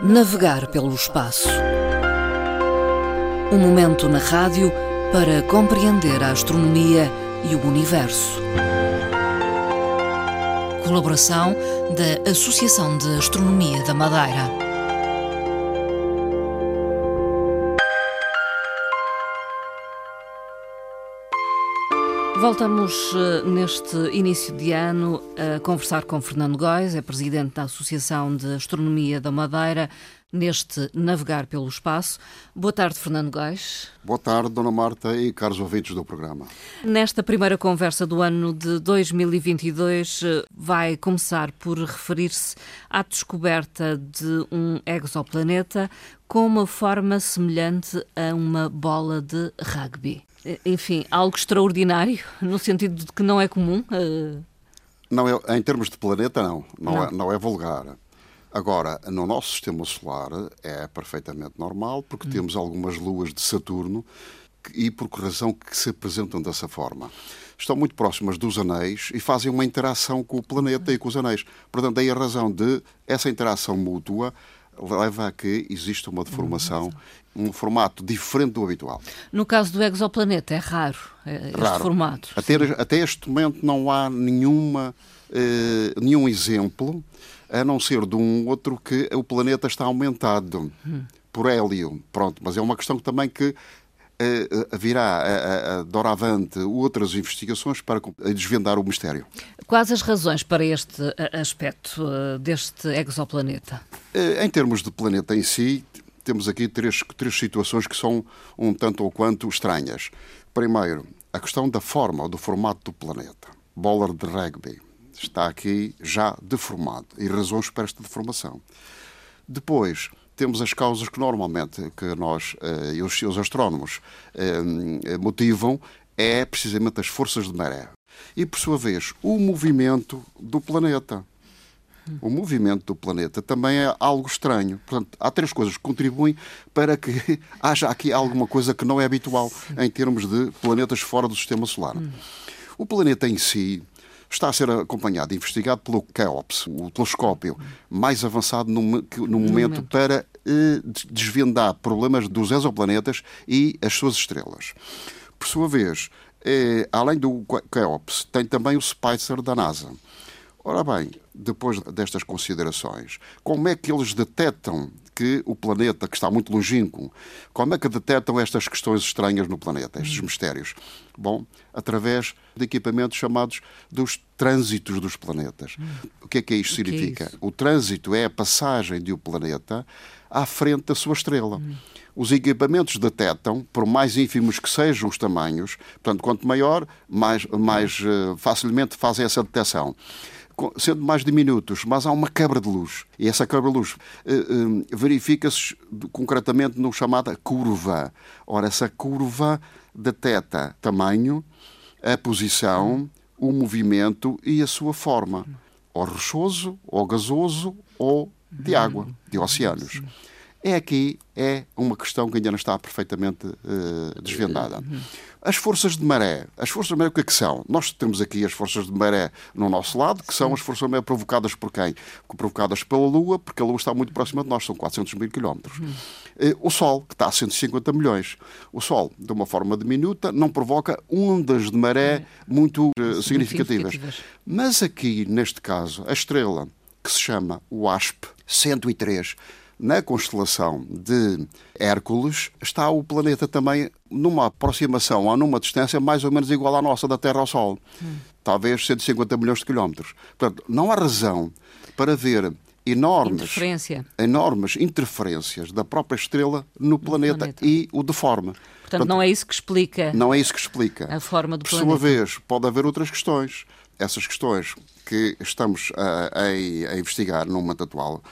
Navegar pelo espaço. Um momento na rádio para compreender a astronomia e o universo. Colaboração da Associação de Astronomia da Madeira. Voltamos eh, neste início de ano a conversar com Fernando Góis, é presidente da Associação de Astronomia da Madeira, neste Navegar pelo Espaço. Boa tarde, Fernando Góis. Boa tarde, Dona Marta e caros ouvintes do programa. Nesta primeira conversa do ano de 2022, eh, vai começar por referir-se à descoberta de um exoplaneta com uma forma semelhante a uma bola de rugby enfim, algo extraordinário, no sentido de que não é comum? Uh... Não é, em termos de planeta, não. Não, não. É, não é vulgar. Agora, no nosso sistema solar é perfeitamente normal, porque hum. temos algumas luas de Saturno e por que razão que se apresentam dessa forma. Estão muito próximas dos anéis e fazem uma interação com o planeta e com os anéis. Portanto, daí a razão de essa interação mútua leva a que exista uma deformação, um formato diferente do habitual. No caso do exoplaneta, é raro eh, este raro. formato. Até, até este momento não há nenhuma, eh, nenhum exemplo, a não ser de um outro que o planeta está aumentado hum. por hélio. Pronto, mas é uma questão também que virá a, a, doravante outras investigações para desvendar o mistério. Quais as razões para este aspecto deste exoplaneta? Em termos de planeta em si, temos aqui três, três situações que são um tanto ou quanto estranhas. Primeiro, a questão da forma ou do formato do planeta. Bola de rugby está aqui já deformado e razões para esta deformação. Depois, temos as causas que normalmente que nós eh, e os seus astrónomos eh, motivam é precisamente as forças de maré e por sua vez o movimento do planeta. O movimento do planeta também é algo estranho. Portanto, há três coisas que contribuem para que haja aqui alguma coisa que não é habitual em termos de planetas fora do sistema solar. Hum. O planeta em si está a ser acompanhado e investigado pelo CEOPS, o telescópio mais avançado no, no, no momento, momento, para eh, desvendar problemas dos exoplanetas e as suas estrelas. Por sua vez, eh, além do CEOPS, tem também o Spicer da NASA. Ora bem, depois destas considerações, como é que eles detectam que o planeta, que está muito longínquo, como é que detectam estas questões estranhas no planeta, estes hum. mistérios? Bom, através de equipamentos chamados dos trânsitos dos planetas. Hum. O que é que isto significa? É? O trânsito é a passagem de um planeta à frente da sua estrela. Hum. Os equipamentos detectam, por mais ínfimos que sejam os tamanhos, portanto, quanto maior, mais, mais uh, facilmente fazem essa detecção sendo mais diminutos, mas há uma quebra de luz. E essa quebra de luz uh, uh, verifica-se concretamente no chamada curva. Ora, essa curva detecta tamanho, a posição, o movimento e a sua forma. Ou rochoso, ou gasoso, ou de água, de oceanos. É aqui é uma questão que ainda não está perfeitamente uh, desvendada. As forças de maré. As forças de maré o que é que são? Nós temos aqui as forças de maré no nosso lado, que são as forças de maré provocadas por quem? Provocadas pela Lua, porque a Lua está muito próxima de nós, são 400 mil quilómetros. Eh, o Sol, que está a 150 milhões. O Sol, de uma forma diminuta, não provoca ondas de maré muito uh, significativas. Mas aqui, neste caso, a estrela, que se chama o ASP 103, na constelação de Hércules está o planeta também numa aproximação ou numa distância mais ou menos igual à nossa da Terra ao Sol. Hum. Talvez 150 milhões de quilómetros. Portanto, não há razão para ver enormes, Interferência. enormes interferências da própria estrela no planeta, planeta, e o deforma. Portanto, Portanto, não é isso que explica. Não é isso que explica. A forma do Por planeta. Por sua vez, pode haver outras questões. Essas questões que estamos a, a, a investigar no momento atual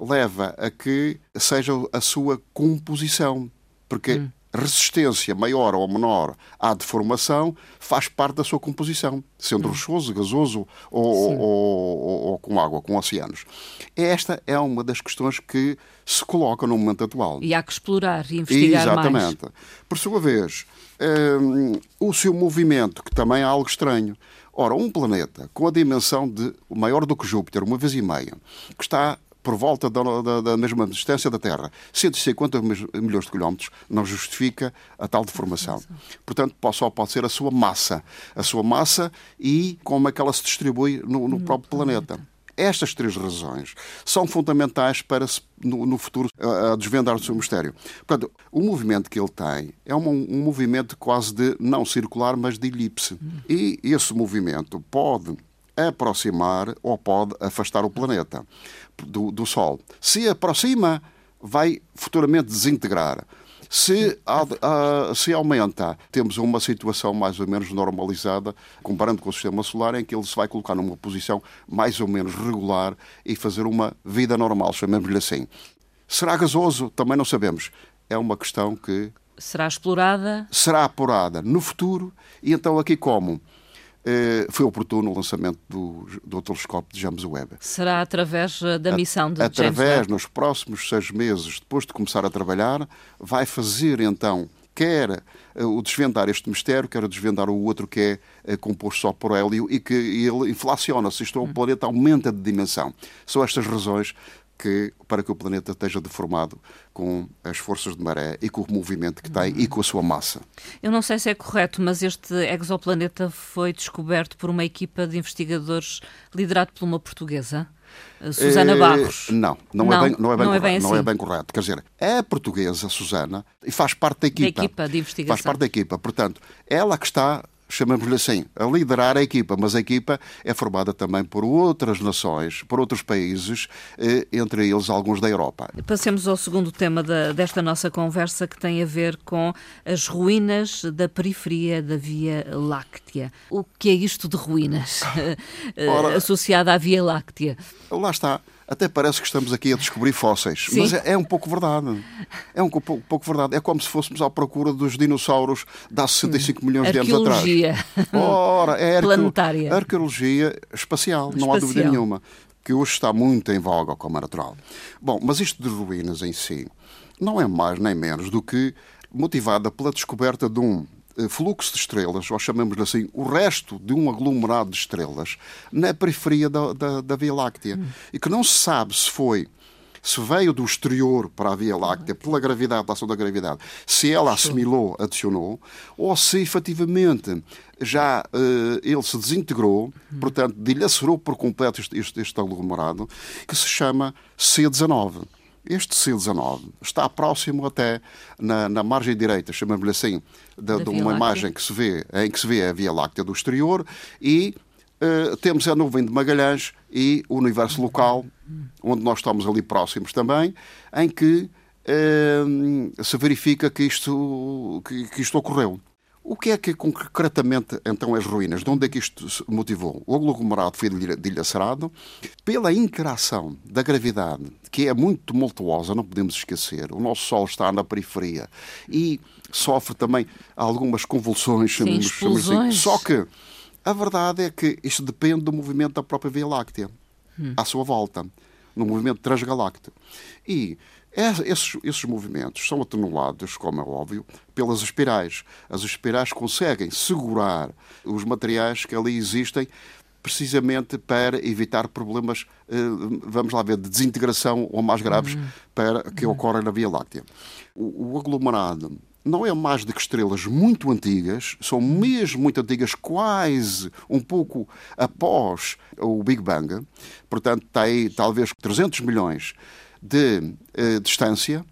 leva a que seja a sua composição. Porque hum. resistência maior ou menor à deformação faz parte da sua composição, sendo hum. rochoso, gasoso ou, ou, ou, ou, com água, com oceanos. Esta é uma das questões que se coloca no momento atual. E há que explorar e investigar Exatamente. mais. Exatamente. Por sua vez, um, o seu movimento, que também é algo estranho. Ora, um planeta com a dimensão de maior do que Júpiter, uma vez e meia, que está por volta da, da, da, mesma distância da Terra, 150 milhões de quilómetros, não justifica a tal deformação. Portanto, só pode ser a sua massa. A sua massa e como é que ela se distribui no, no próprio planeta. Estas três razões são fundamentais para, no, no futuro, a, a desvendar o seu mistério. Portanto, o movimento que ele tem é um, um movimento quase de não circular, mas de elipse. E esse movimento pode aproximar ou pode afastar o planeta do, do Sol. Se aproxima, vai futuramente desintegrar. Se, a, a, se aumenta, temos uma situação mais ou menos normalizada, comparando com o sistema solar, em que ele se vai colocar numa posição mais ou menos regular e fazer uma vida normal, chamemos-lhe assim. Será gasoso? Também não sabemos. É uma questão que. Será explorada? Será apurada no futuro. E então, aqui como? Eh, foi oportuno o lançamento do, do telescópio de James Webb. Será através eh, da missão de Através, James Webb? nos próximos seis meses, depois de começar a trabalhar, vai fazer então quer eh, o desvendar este mistério, quer o desvendar o outro que é composto só por hélio e que ele inflaciona-se, isto é, o hum. planeta aumenta de dimensão. São estas razões que, para que o planeta esteja deformado com as forças de maré e com o movimento que tem e com a sua massa. Eu não sei se é correto, mas este exoplaneta foi descoberto por uma equipa de investigadores liderado por uma portuguesa. Susana Barros. Não, não, não, é bem, não, é bem, não, é bem, assim. não é bem correto. Quer dizer, é portuguesa, Susana, e faz parte da equipa. Da equipa de investigação. Faz parte da equipa. Portanto, ela que está chamamos-lhe assim, a liderar a equipa, mas a equipa é formada também por outras nações, por outros países, eh, entre eles alguns da Europa. Passemos ao segundo tema da, desta nossa conversa, que tem a ver com as ruínas da periferia da Via Láctea. O que é isto de ruínas Ora, associada à Via Láctea? Lá está até parece que estamos aqui a descobrir fósseis. Sim. Mas é, é, um pouco verdade. É um pouco, pouco, verdade. É como se fôssemos à procura dos dinossauros de há 65 milhões de anos atrás. Arqueologia. Ora, é planetária. Arqueologia espacial, espacial, não há dúvida nenhuma. Que hoje está muito em voga, como é natural. Bom, mas isto de ruínas em si não é mais nem menos do que motivada pela descoberta de um fluxo de estrelas, ou chamamos-lhe assim, o resto de um aglomerado de estrelas na periferia da, da, da Via Láctea. Hum. E que não se sabe se foi se veio do exterior para a Via Láctea pela gravidade, da ação da gravidade, se ela assimilou, adicionou, ou se efetivamente já uh, ele se desintegrou, hum. portanto, dilacerou por completo este, este, este aglomerado, que se chama C19. Este C19 está próximo até na, na margem direita, chamamos-lhe assim, de, de uma imagem que se vê, em que se vê a Via Láctea do exterior e uh, temos a nuvem de Magalhães e o universo local, onde nós estamos ali próximos também, em que uh, se verifica que isto, que, que isto ocorreu. O que é que concretamente então as ruínas? De onde é que isto se motivou? O aglomerado foi dilacerado pela interação da gravidade, que é muito tumultuosa, não podemos esquecer. O nosso Sol está na periferia e sofre também algumas convulsões, Sim, assim. Só que a verdade é que isto depende do movimento da própria Via Láctea, hum. à sua volta, no movimento transgaláctico. E esses, esses movimentos são atenuados, como é óbvio, pelas espirais. As espirais conseguem segurar os materiais que ali existem precisamente para evitar problemas, eh, vamos lá ver, de desintegração ou mais graves uhum. para que uhum. ocorrem na Via Láctea. O, o aglomerado não é mais do que estrelas muito antigas, são mesmo muito antigas, quase um pouco após o Big Bang, portanto, está aí talvez 300 milhões de eh, distância,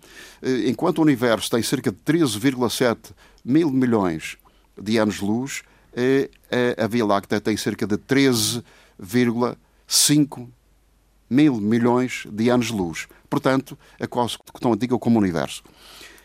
eh, enquanto o universo tem cerca de 13,7 mil milhões de anos-luz, eh, a Via Láctea tem cerca de 13,5 mil milhões de anos-luz. Portanto, é quase tão antiga como o universo.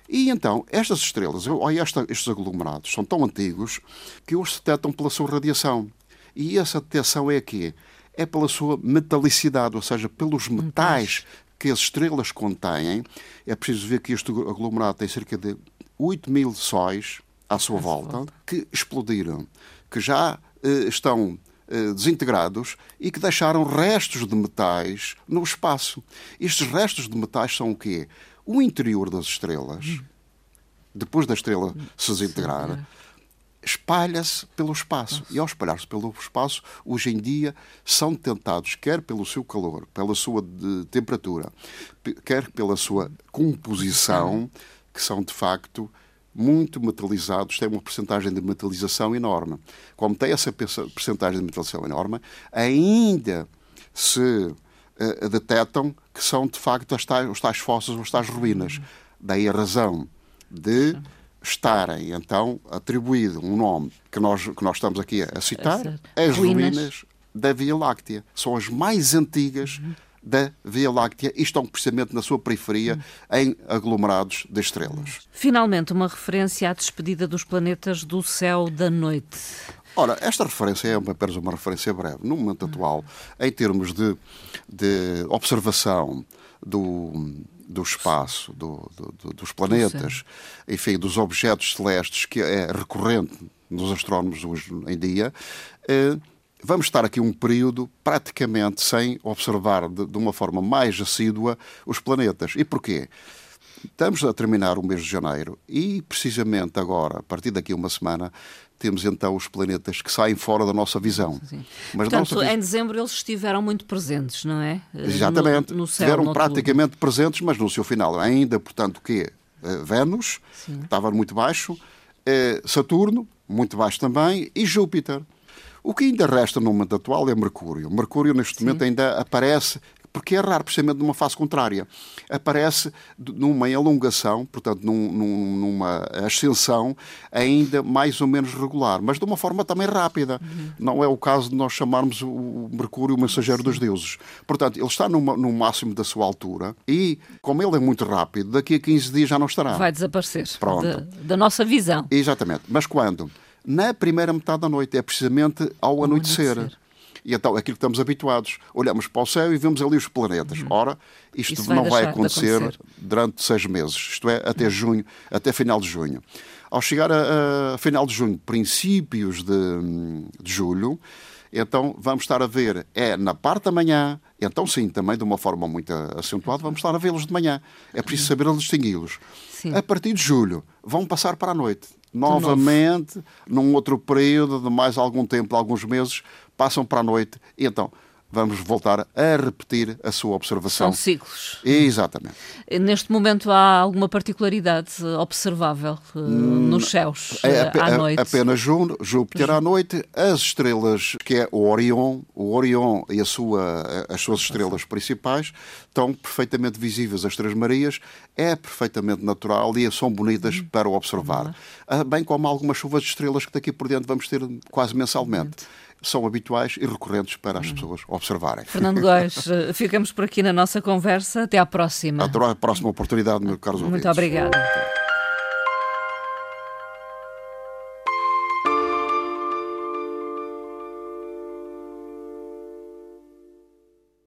E então, estas estrelas, ou esta, estes aglomerados, são tão antigos que se detectam pela sua radiação. E essa detecção é aqui? É pela sua metalicidade, ou seja, pelos metais que as estrelas contêm, é preciso ver que este aglomerado tem cerca de 8 mil sóis à sua volta, volta, que explodiram, que já eh, estão eh, desintegrados e que deixaram restos de metais no espaço. Estes restos de metais são o quê? O interior das estrelas, hum. depois da estrela se desintegrar, espalha-se pelo espaço. E ao espalhar-se pelo espaço, hoje em dia são tentados, quer pelo seu calor, pela sua temperatura, quer pela sua composição, que são de facto muito metalizados, têm uma percentagem de metalização enorme. Como tem essa percentagem de metalização enorme, ainda se uh, detectam que são de facto tais, os tais fósseis, as tais ruínas. Daí a razão de estarem então atribuído um nome que nós, que nós estamos aqui a citar, as ruínas. ruínas da Via Láctea. São as mais antigas uhum. da Via Láctea e estão precisamente na sua periferia uhum. em aglomerados de estrelas. Finalmente, uma referência à despedida dos planetas do céu da noite. Ora, esta referência é apenas uma referência breve. No momento atual, em termos de, de observação do, do espaço, do, do, dos planetas, enfim, dos objetos celestes, que é recorrente nos astrónomos hoje em dia, eh, vamos estar aqui um período praticamente sem observar de, de, uma forma mais assídua os planetas. E porquê? Estamos a terminar o mês de janeiro e, precisamente agora, a partir daqui a uma semana, temos então os planetas que saem fora da nossa visão. Sim. Mas Portanto, nossa... em dezembro eles estiveram muito presentes, não é? Exatamente. No, no céu, estiveram praticamente presentes, mas no seu final ainda, portanto, o quê? Uh, Vênus, Sim. que estava muito baixo, uh, Saturno, muito baixo também, e Júpiter. O que ainda resta no momento atual é Mercúrio. Mercúrio, neste Sim. momento, ainda aparece porque é raro, precisamente numa fase contrária. Aparece numa elongação, portanto, num, numa ascensão ainda mais ou menos regular, mas de uma forma também rápida. Uhum. Não é o caso de nós chamarmos o Mercúrio o mensageiro Sim. dos deuses. Portanto, ele está numa, no máximo da sua altura e, como ele é muito rápido, daqui a 15 dias já não estará. Vai desaparecer Pronto. Da, da nossa visão. Exatamente. Mas quando? Na primeira metade da noite, é precisamente ao anoitecer. anoitecer. E então, aquilo que estamos habituados, olhamos para o céu e vemos ali os planetas. Uhum. Ora, isto Isso não vai, vai acontecer, acontecer, durante seis meses, isto é, até junho, até final de junho. Ao chegar a, a final de junho, princípios de, de julho, então vamos estar a ver, é na parte da manhã, então sim, também de uma forma muito acentuada, vamos estar a vê-los de manhã. É preciso saber distingui-los. A partir de julho, vão passar para a noite. Novamente, num outro período de mais algum tempo, alguns meses, passam para a noite. E então vamos voltar a repetir a sua observação. São ciclos. Exatamente. Neste momento há alguma particularidade observável uh, nos céus é, uh, à noite? Apenas Júpiter à noite, as estrelas, que é o Orion, o Orion e a sua, as suas estrelas principais, estão perfeitamente visíveis. As Três Marias é perfeitamente natural e são bonitas uhum. para observar. Uhum. Bem como algumas chuvas de estrelas que daqui por diante vamos ter quase mensalmente são habituais e recorrentes para as pessoas observarem. Fernando Góes, eh, ficamos por aqui na nossa conversa. Até à próxima. Até à próxima oportunidade, meu caro Muito obrigada.